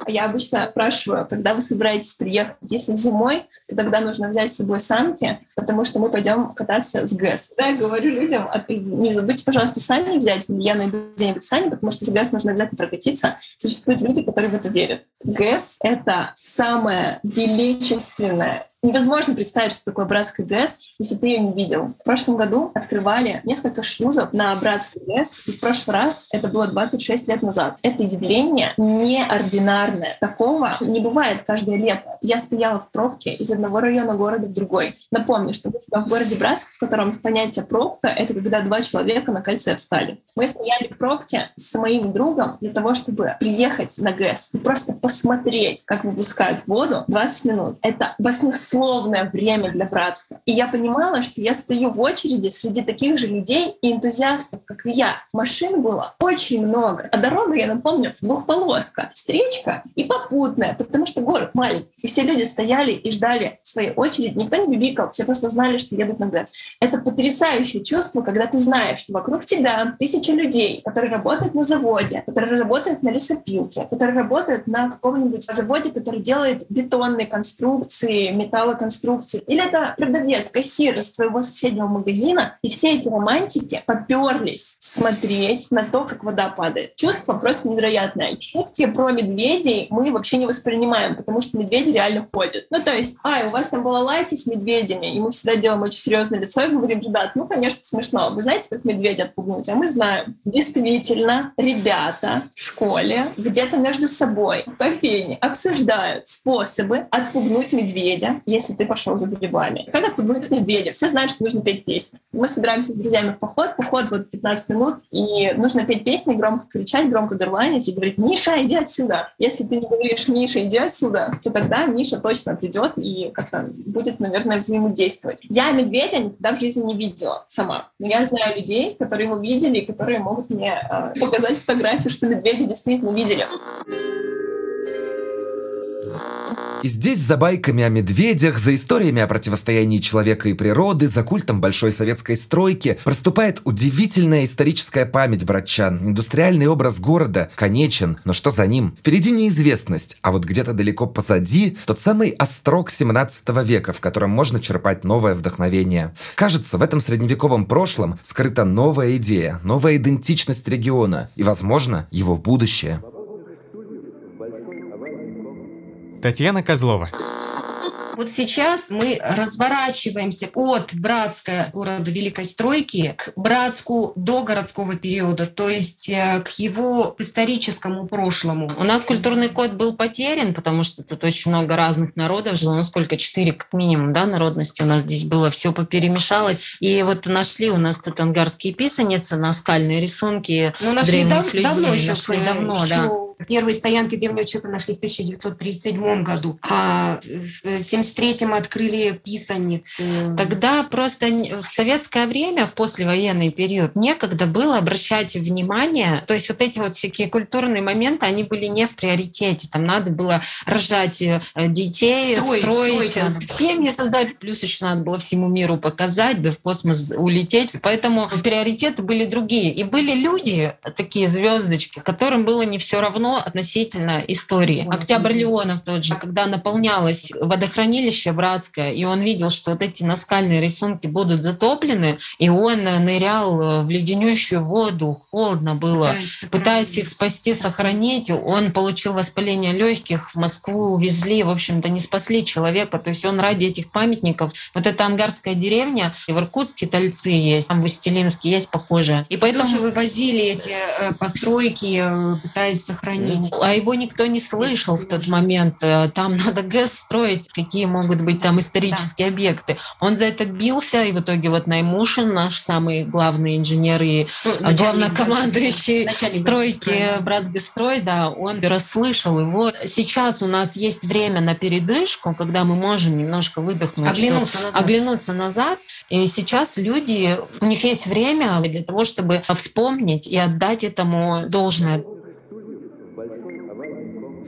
Я обычно спрашиваю, когда вы собираетесь приехать. Если зимой, то тогда нужно взять с собой санки, потому что мы пойдем кататься с ГЭС. Да, я говорю людям, не забудьте, пожалуйста, сами взять. Я найду где-нибудь сами, потому что с ГЭС нужно обязательно прокатиться. Существуют люди, которые в это верят. ГЭС — это самое величественное Невозможно представить, что такое Братская ГЭС, если ты ее не видел. В прошлом году открывали несколько шлюзов на Братской ГЭС, и в прошлый раз это было 26 лет назад. Это явление неординарное. Такого не бывает каждое лето. Я стояла в пробке из одного района города в другой. Напомню, что мы в городе Братск, в котором понятие пробка — это когда два человека на кольце встали. Мы стояли в пробке с моим другом для того, чтобы приехать на ГЭС и просто посмотреть, как выпускают воду 20 минут. Это баснословное время для Братска. И я понимала, что я стою в очереди среди таких же людей и энтузиастов, как и я. Машин было очень много. А дорога, я напомню, двухполоска. Встречка и попутная, потому что город маленький. И все люди стояли и ждали своей очереди. Никто не бибикал, все просто знали, что едут на ГЭС. Это потрясающее чувство, когда ты знаешь, что вокруг тебя тысяча людей, которые работают на заводе, которые работают на лесопилке, которые работают на каком-нибудь заводе, который делает бетонные конструкции, металлоконструкции. Или это продавец, кассир из твоего соседнего магазина. И все эти романтики поперлись смотреть на то, как вода падает. Чувство просто невероятное. Шутки про медведей мы вообще не воспринимаем, потому что медведи реально ходят. Ну, то есть, ай, у вас там было лайки с медведями, и мы всегда делаем очень серьезное лицо и говорим, ребят, ну, конечно, смешно. Вы знаете, как медведя отпугнуть? А мы знаем. Действительно, ребята в школе где-то между собой в кофейне обсуждают способы отпугнуть медведя, если ты пошел за грибами. Как отпугнуть медведя? Все знают, что нужно петь песни. Мы собираемся с друзьями в поход, поход вот 15 минут, и нужно петь песни, громко кричать, громко горланить и говорить, Миша, иди отсюда. Если ты не говоришь, Миша, иди отсюда, то тогда Миша точно придет и как-то будет, наверное, взаимодействовать. Я медведя никогда в жизни не видела сама. Но я знаю людей, которые его видели и которые могут мне э, показать фотографию, что медведи действительно видели. И здесь за байками о медведях, за историями о противостоянии человека и природы, за культом большой советской стройки проступает удивительная историческая память братчан. Индустриальный образ города конечен, но что за ним? Впереди неизвестность, а вот где-то далеко позади тот самый острог 17 века, в котором можно черпать новое вдохновение. Кажется, в этом средневековом прошлом скрыта новая идея, новая идентичность региона и, возможно, его будущее. Татьяна Козлова. Вот сейчас мы разворачиваемся от Братска, города Великой Стройки, к Братску до городского периода, то есть э, к его историческому прошлому. У нас культурный код был потерян, потому что тут очень много разных народов жило, ну сколько, четыре как минимум, да, народности у нас здесь было, все поперемешалось. И вот нашли у нас тут ангарские писаницы, наскальные рисунки Ну, нашли древних дав- людей. давно еще, нашли давно, еще да. Первые стоянки древнего человека нашли в 1937 году, а в 1973 открыли писаницы. Тогда просто в советское время, в послевоенный период, некогда было обращать внимание. То есть вот эти вот всякие культурные моменты, они были не в приоритете. Там надо было рожать э, детей, Строить, строить, строить э, было. семьи создать. Плюс еще надо было всему миру показать, да в космос улететь. Поэтому приоритеты были другие. И были люди, такие звездочки, которым было не все равно относительно истории. Октябрь Леонов тот же, когда наполнялось водохранилище Братское, и он видел, что вот эти наскальные рисунки будут затоплены, и он нырял в леденющую воду, холодно было, пытаясь их спасти, сохранить. Он получил воспаление легких, в Москву увезли, в общем-то, не спасли человека. То есть он ради этих памятников, вот эта ангарская деревня, и в Иркутске Тальцы есть, там в Устилимске есть похожие. И поэтому Тоже вывозили эти э, постройки, э, пытаясь сохранить. А его никто не слышал в тот момент. Э, Там надо ГЭС строить, какие могут быть там исторические объекты. Он за это бился, и в итоге вот Наймушин, наш самый главный инженер и Ну, начальник главнокомандующий начальник стройки Братсгострой, да, он расслышал его. Сейчас у нас есть время на передышку, когда мы можем немножко выдохнуть, что- Оглянуться назад. оглянуться назад. И сейчас люди, у них есть время для того, чтобы вспомнить и отдать этому должное.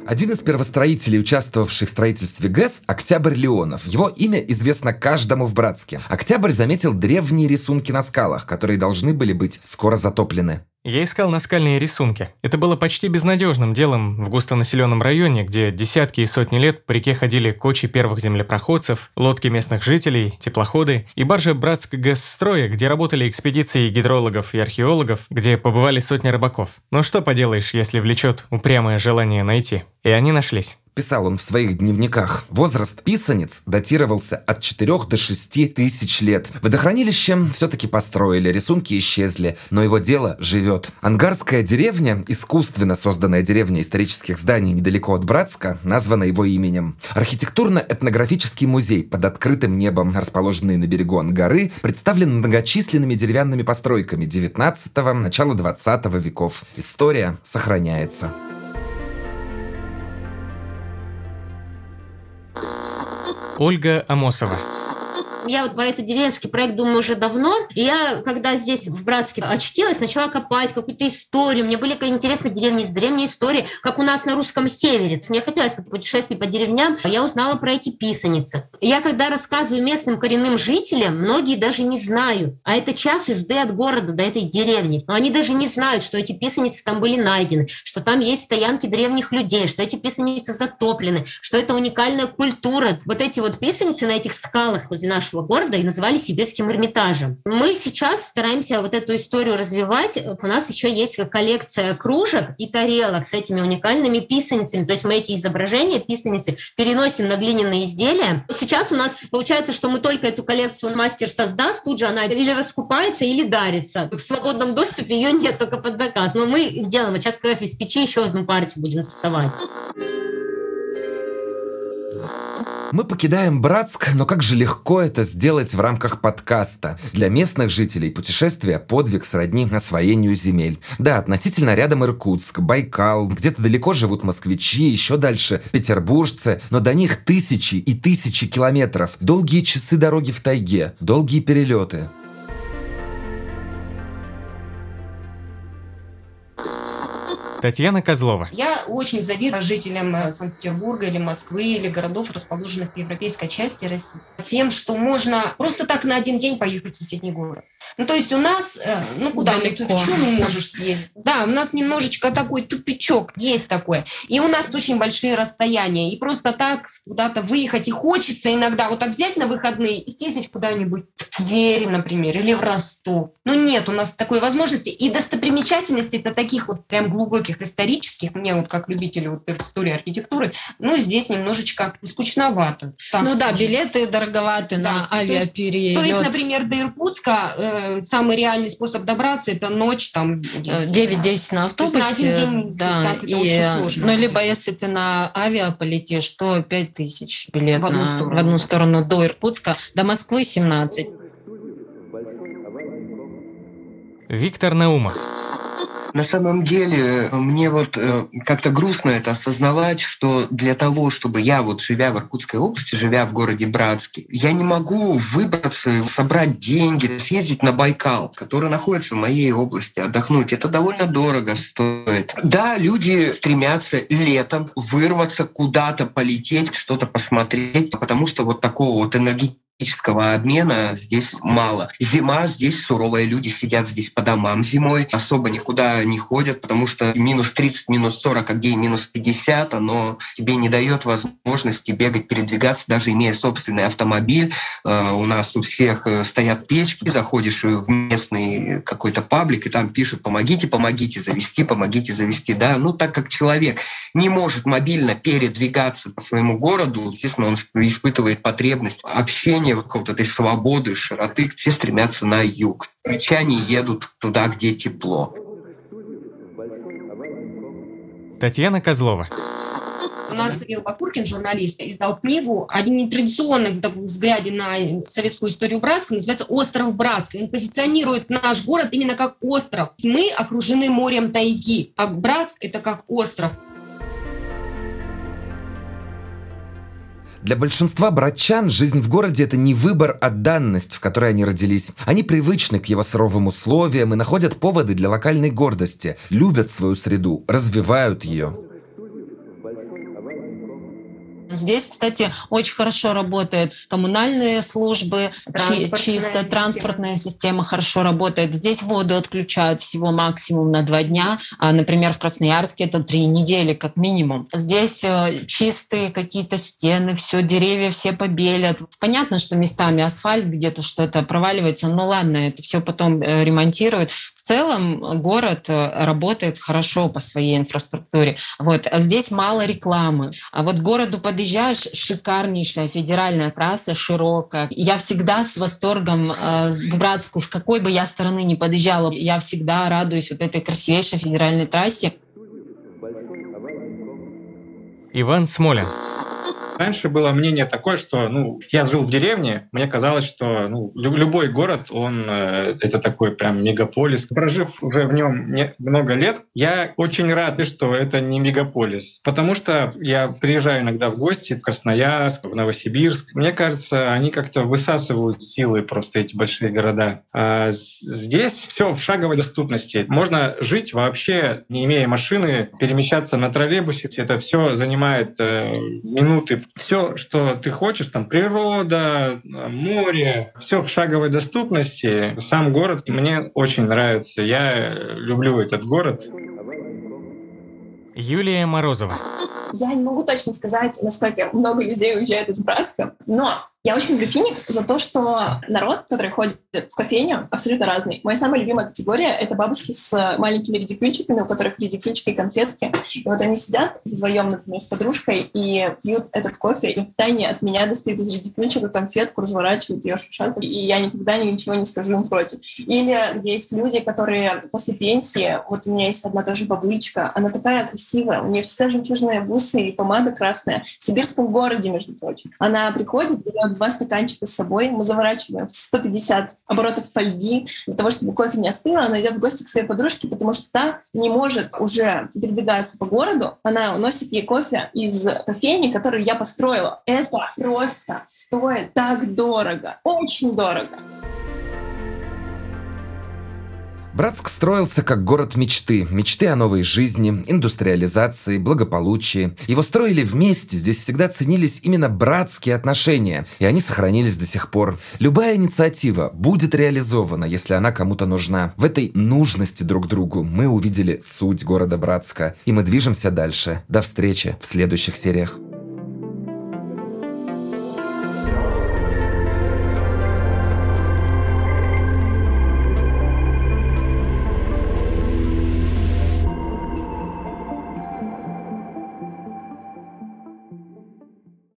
Один из первостроителей, участвовавший в строительстве ГЭС, Октябрь Леонов. Его имя известно каждому в Братске. Октябрь заметил древние рисунки на скалах, которые должны были быть скоро затоплены. Я искал наскальные рисунки. Это было почти безнадежным делом в густонаселенном районе, где десятки и сотни лет по реке ходили кочи первых землепроходцев, лодки местных жителей, теплоходы и баржи Братской ГЭС-строя, где работали экспедиции гидрологов и археологов, где побывали сотни рыбаков. Но что поделаешь, если влечет упрямое желание найти? И они нашлись. Писал он в своих дневниках. Возраст писанец датировался от 4 до 6 тысяч лет. Водохранилище все-таки построили, рисунки исчезли, но его дело живет. Ангарская деревня, искусственно созданная деревня исторических зданий недалеко от Братска, названа его именем. Архитектурно-этнографический музей под открытым небом, расположенный на берегу Ангары, представлен многочисленными деревянными постройками 19-го, начала 20 веков. История сохраняется. Ольга Амосова. Я вот про этот деревенский проект думаю уже давно. И я, когда здесь в Братске очутилась, начала копать какую-то историю. Мне были интересные деревни с древней историей, как у нас на русском севере. Мне хотелось вот путешествовать по деревням. Я узнала про эти писаницы. Я, когда рассказываю местным коренным жителям, многие даже не знают. А это час езды от города до этой деревни. Но они даже не знают, что эти писаницы там были найдены, что там есть стоянки древних людей, что эти писаницы затоплены, что это уникальная культура. Вот эти вот писаницы на этих скалах возле нашего нашего города и называли Сибирским Эрмитажем. Мы сейчас стараемся вот эту историю развивать. У нас еще есть коллекция кружек и тарелок с этими уникальными писаницами. То есть мы эти изображения, писаницы, переносим на глиняные изделия. Сейчас у нас получается, что мы только эту коллекцию мастер создаст, тут же она или раскупается, или дарится. В свободном доступе ее нет, только под заказ. Но мы делаем. Сейчас как раз из печи еще одну партию будем создавать. Мы покидаем Братск, но как же легко это сделать в рамках подкаста. Для местных жителей путешествие – подвиг сродни освоению земель. Да, относительно рядом Иркутск, Байкал, где-то далеко живут москвичи, еще дальше петербуржцы, но до них тысячи и тысячи километров, долгие часы дороги в тайге, долгие перелеты. Татьяна Козлова. Я очень завидую жителям э, Санкт-Петербурга или Москвы или городов, расположенных в европейской части России, тем, что можно просто так на один день поехать в соседний город. Ну, то есть у нас, э, ну, куда Далеко. ты в чем можешь съездить? Да, у нас немножечко такой тупичок, есть такое. И у нас очень большие расстояния. И просто так куда-то выехать и хочется иногда вот так взять на выходные и съездить куда-нибудь в Тверь, например, или в Ростов. Ну, нет у нас такой возможности. И достопримечательностей это таких вот прям глубоких исторических, мне вот как любителю вот истории архитектуры, ну, здесь немножечко скучновато. ну да, скажем. билеты дороговаты на то есть- авиаперелет. То есть, например, до Иркутска э, самый реальный способ добраться это ночь там 9-10 на То есть на автобусе. один день да, так это и, очень сложно. Ну, либо если ты на авиа полетишь, то 5 тысяч билет В одну на- сторону. в одну сторону до Иркутска, до Москвы 17. Виктор Наумов. На самом деле, мне вот э, как-то грустно это осознавать, что для того, чтобы я вот живя в Иркутской области, живя в городе Братске, я не могу выбраться, собрать деньги, съездить на Байкал, который находится в моей области, отдохнуть. Это довольно дорого стоит. Да, люди стремятся летом вырваться куда-то, полететь, что-то посмотреть, потому что вот такого вот энергетического энергетического обмена здесь мало. Зима, здесь суровые люди сидят здесь по домам зимой, особо никуда не ходят, потому что минус 30, минус 40, а где и минус 50, оно тебе не дает возможности бегать, передвигаться, даже имея собственный автомобиль. Э, У нас у всех э, стоят печки, заходишь в местный какой-то паблик, и там пишут «помогите, помогите завести, помогите завести». Да, ну так как человек не может мобильно передвигаться по своему городу, естественно, он испытывает потребность общения, вот какой-то этой свободы, широты. Все стремятся на юг. Кричане едут туда, где тепло. Татьяна Козлова. У нас Ил Бакуркин, журналист, издал книгу о нетрадиционных таком взгляде на советскую историю Братска, называется «Остров Братск». Он позиционирует наш город именно как остров. Мы окружены морем тайги, а Братск — это как остров. Для большинства братчан жизнь в городе – это не выбор, а данность, в которой они родились. Они привычны к его суровым условиям и находят поводы для локальной гордости, любят свою среду, развивают ее. Здесь, кстати, очень хорошо работают коммунальные службы, Транспортная чисто система. транспортная система хорошо работает. Здесь воду отключают всего максимум на два дня, а, например, в Красноярске это три недели как минимум. Здесь э, чистые какие-то стены, все, деревья все побелят. Понятно, что местами асфальт где-то что-то проваливается, но ладно, это все потом э, ремонтируют. Целом город э, работает хорошо по своей инфраструктуре. Вот. А здесь мало рекламы. А вот к городу подъезжаешь, шикарнейшая федеральная трасса, широкая. Я всегда с восторгом э, к Братску, с какой бы я стороны ни подъезжала, я всегда радуюсь вот этой красивейшей федеральной трассе. Иван Смолин. Раньше было мнение такое, что ну, я жил в деревне, мне казалось, что ну, лю- любой город, он э, это такой прям мегаполис. Прожив уже в нем не- много лет, я очень рад, что это не мегаполис. Потому что я приезжаю иногда в гости в Красноярск, в Новосибирск. Мне кажется, они как-то высасывают силы просто эти большие города. А здесь все в шаговой доступности. Можно жить вообще, не имея машины, перемещаться на троллейбусе. Это все занимает э, минуты. Все, что ты хочешь, там природа, море, все в шаговой доступности. Сам город мне очень нравится. Я люблю этот город. Юлия Морозова. Я не могу точно сказать, насколько много людей уезжает из Братска, но я очень люблю финик за то, что народ, который ходит в кофейню, абсолютно разный. Моя самая любимая категория — это бабушки с маленькими редикюльчиками, у которых редикюльчики и конфетки. И вот они сидят вдвоем, например, с подружкой и пьют этот кофе, и в тайне от меня достают из редикюльчика конфетку, разворачивают ее шушатку, и я никогда ничего не скажу им против. Или есть люди, которые после пенсии, вот у меня есть одна тоже бабулечка, она такая красивая, у нее всегда жемчужные бусы и помада красная, в сибирском городе, между прочим. Она приходит, два стаканчика с собой, мы заворачиваем в 150 оборотов фольги для того, чтобы кофе не остыло, она идет в гости к своей подружке, потому что та не может уже передвигаться по городу, она уносит ей кофе из кофейни, которую я построила. Это просто стоит так дорого, очень дорого. Братск строился как город мечты. Мечты о новой жизни, индустриализации, благополучии. Его строили вместе, здесь всегда ценились именно братские отношения, и они сохранились до сих пор. Любая инициатива будет реализована, если она кому-то нужна. В этой нужности друг другу мы увидели суть города Братска, и мы движемся дальше. До встречи в следующих сериях.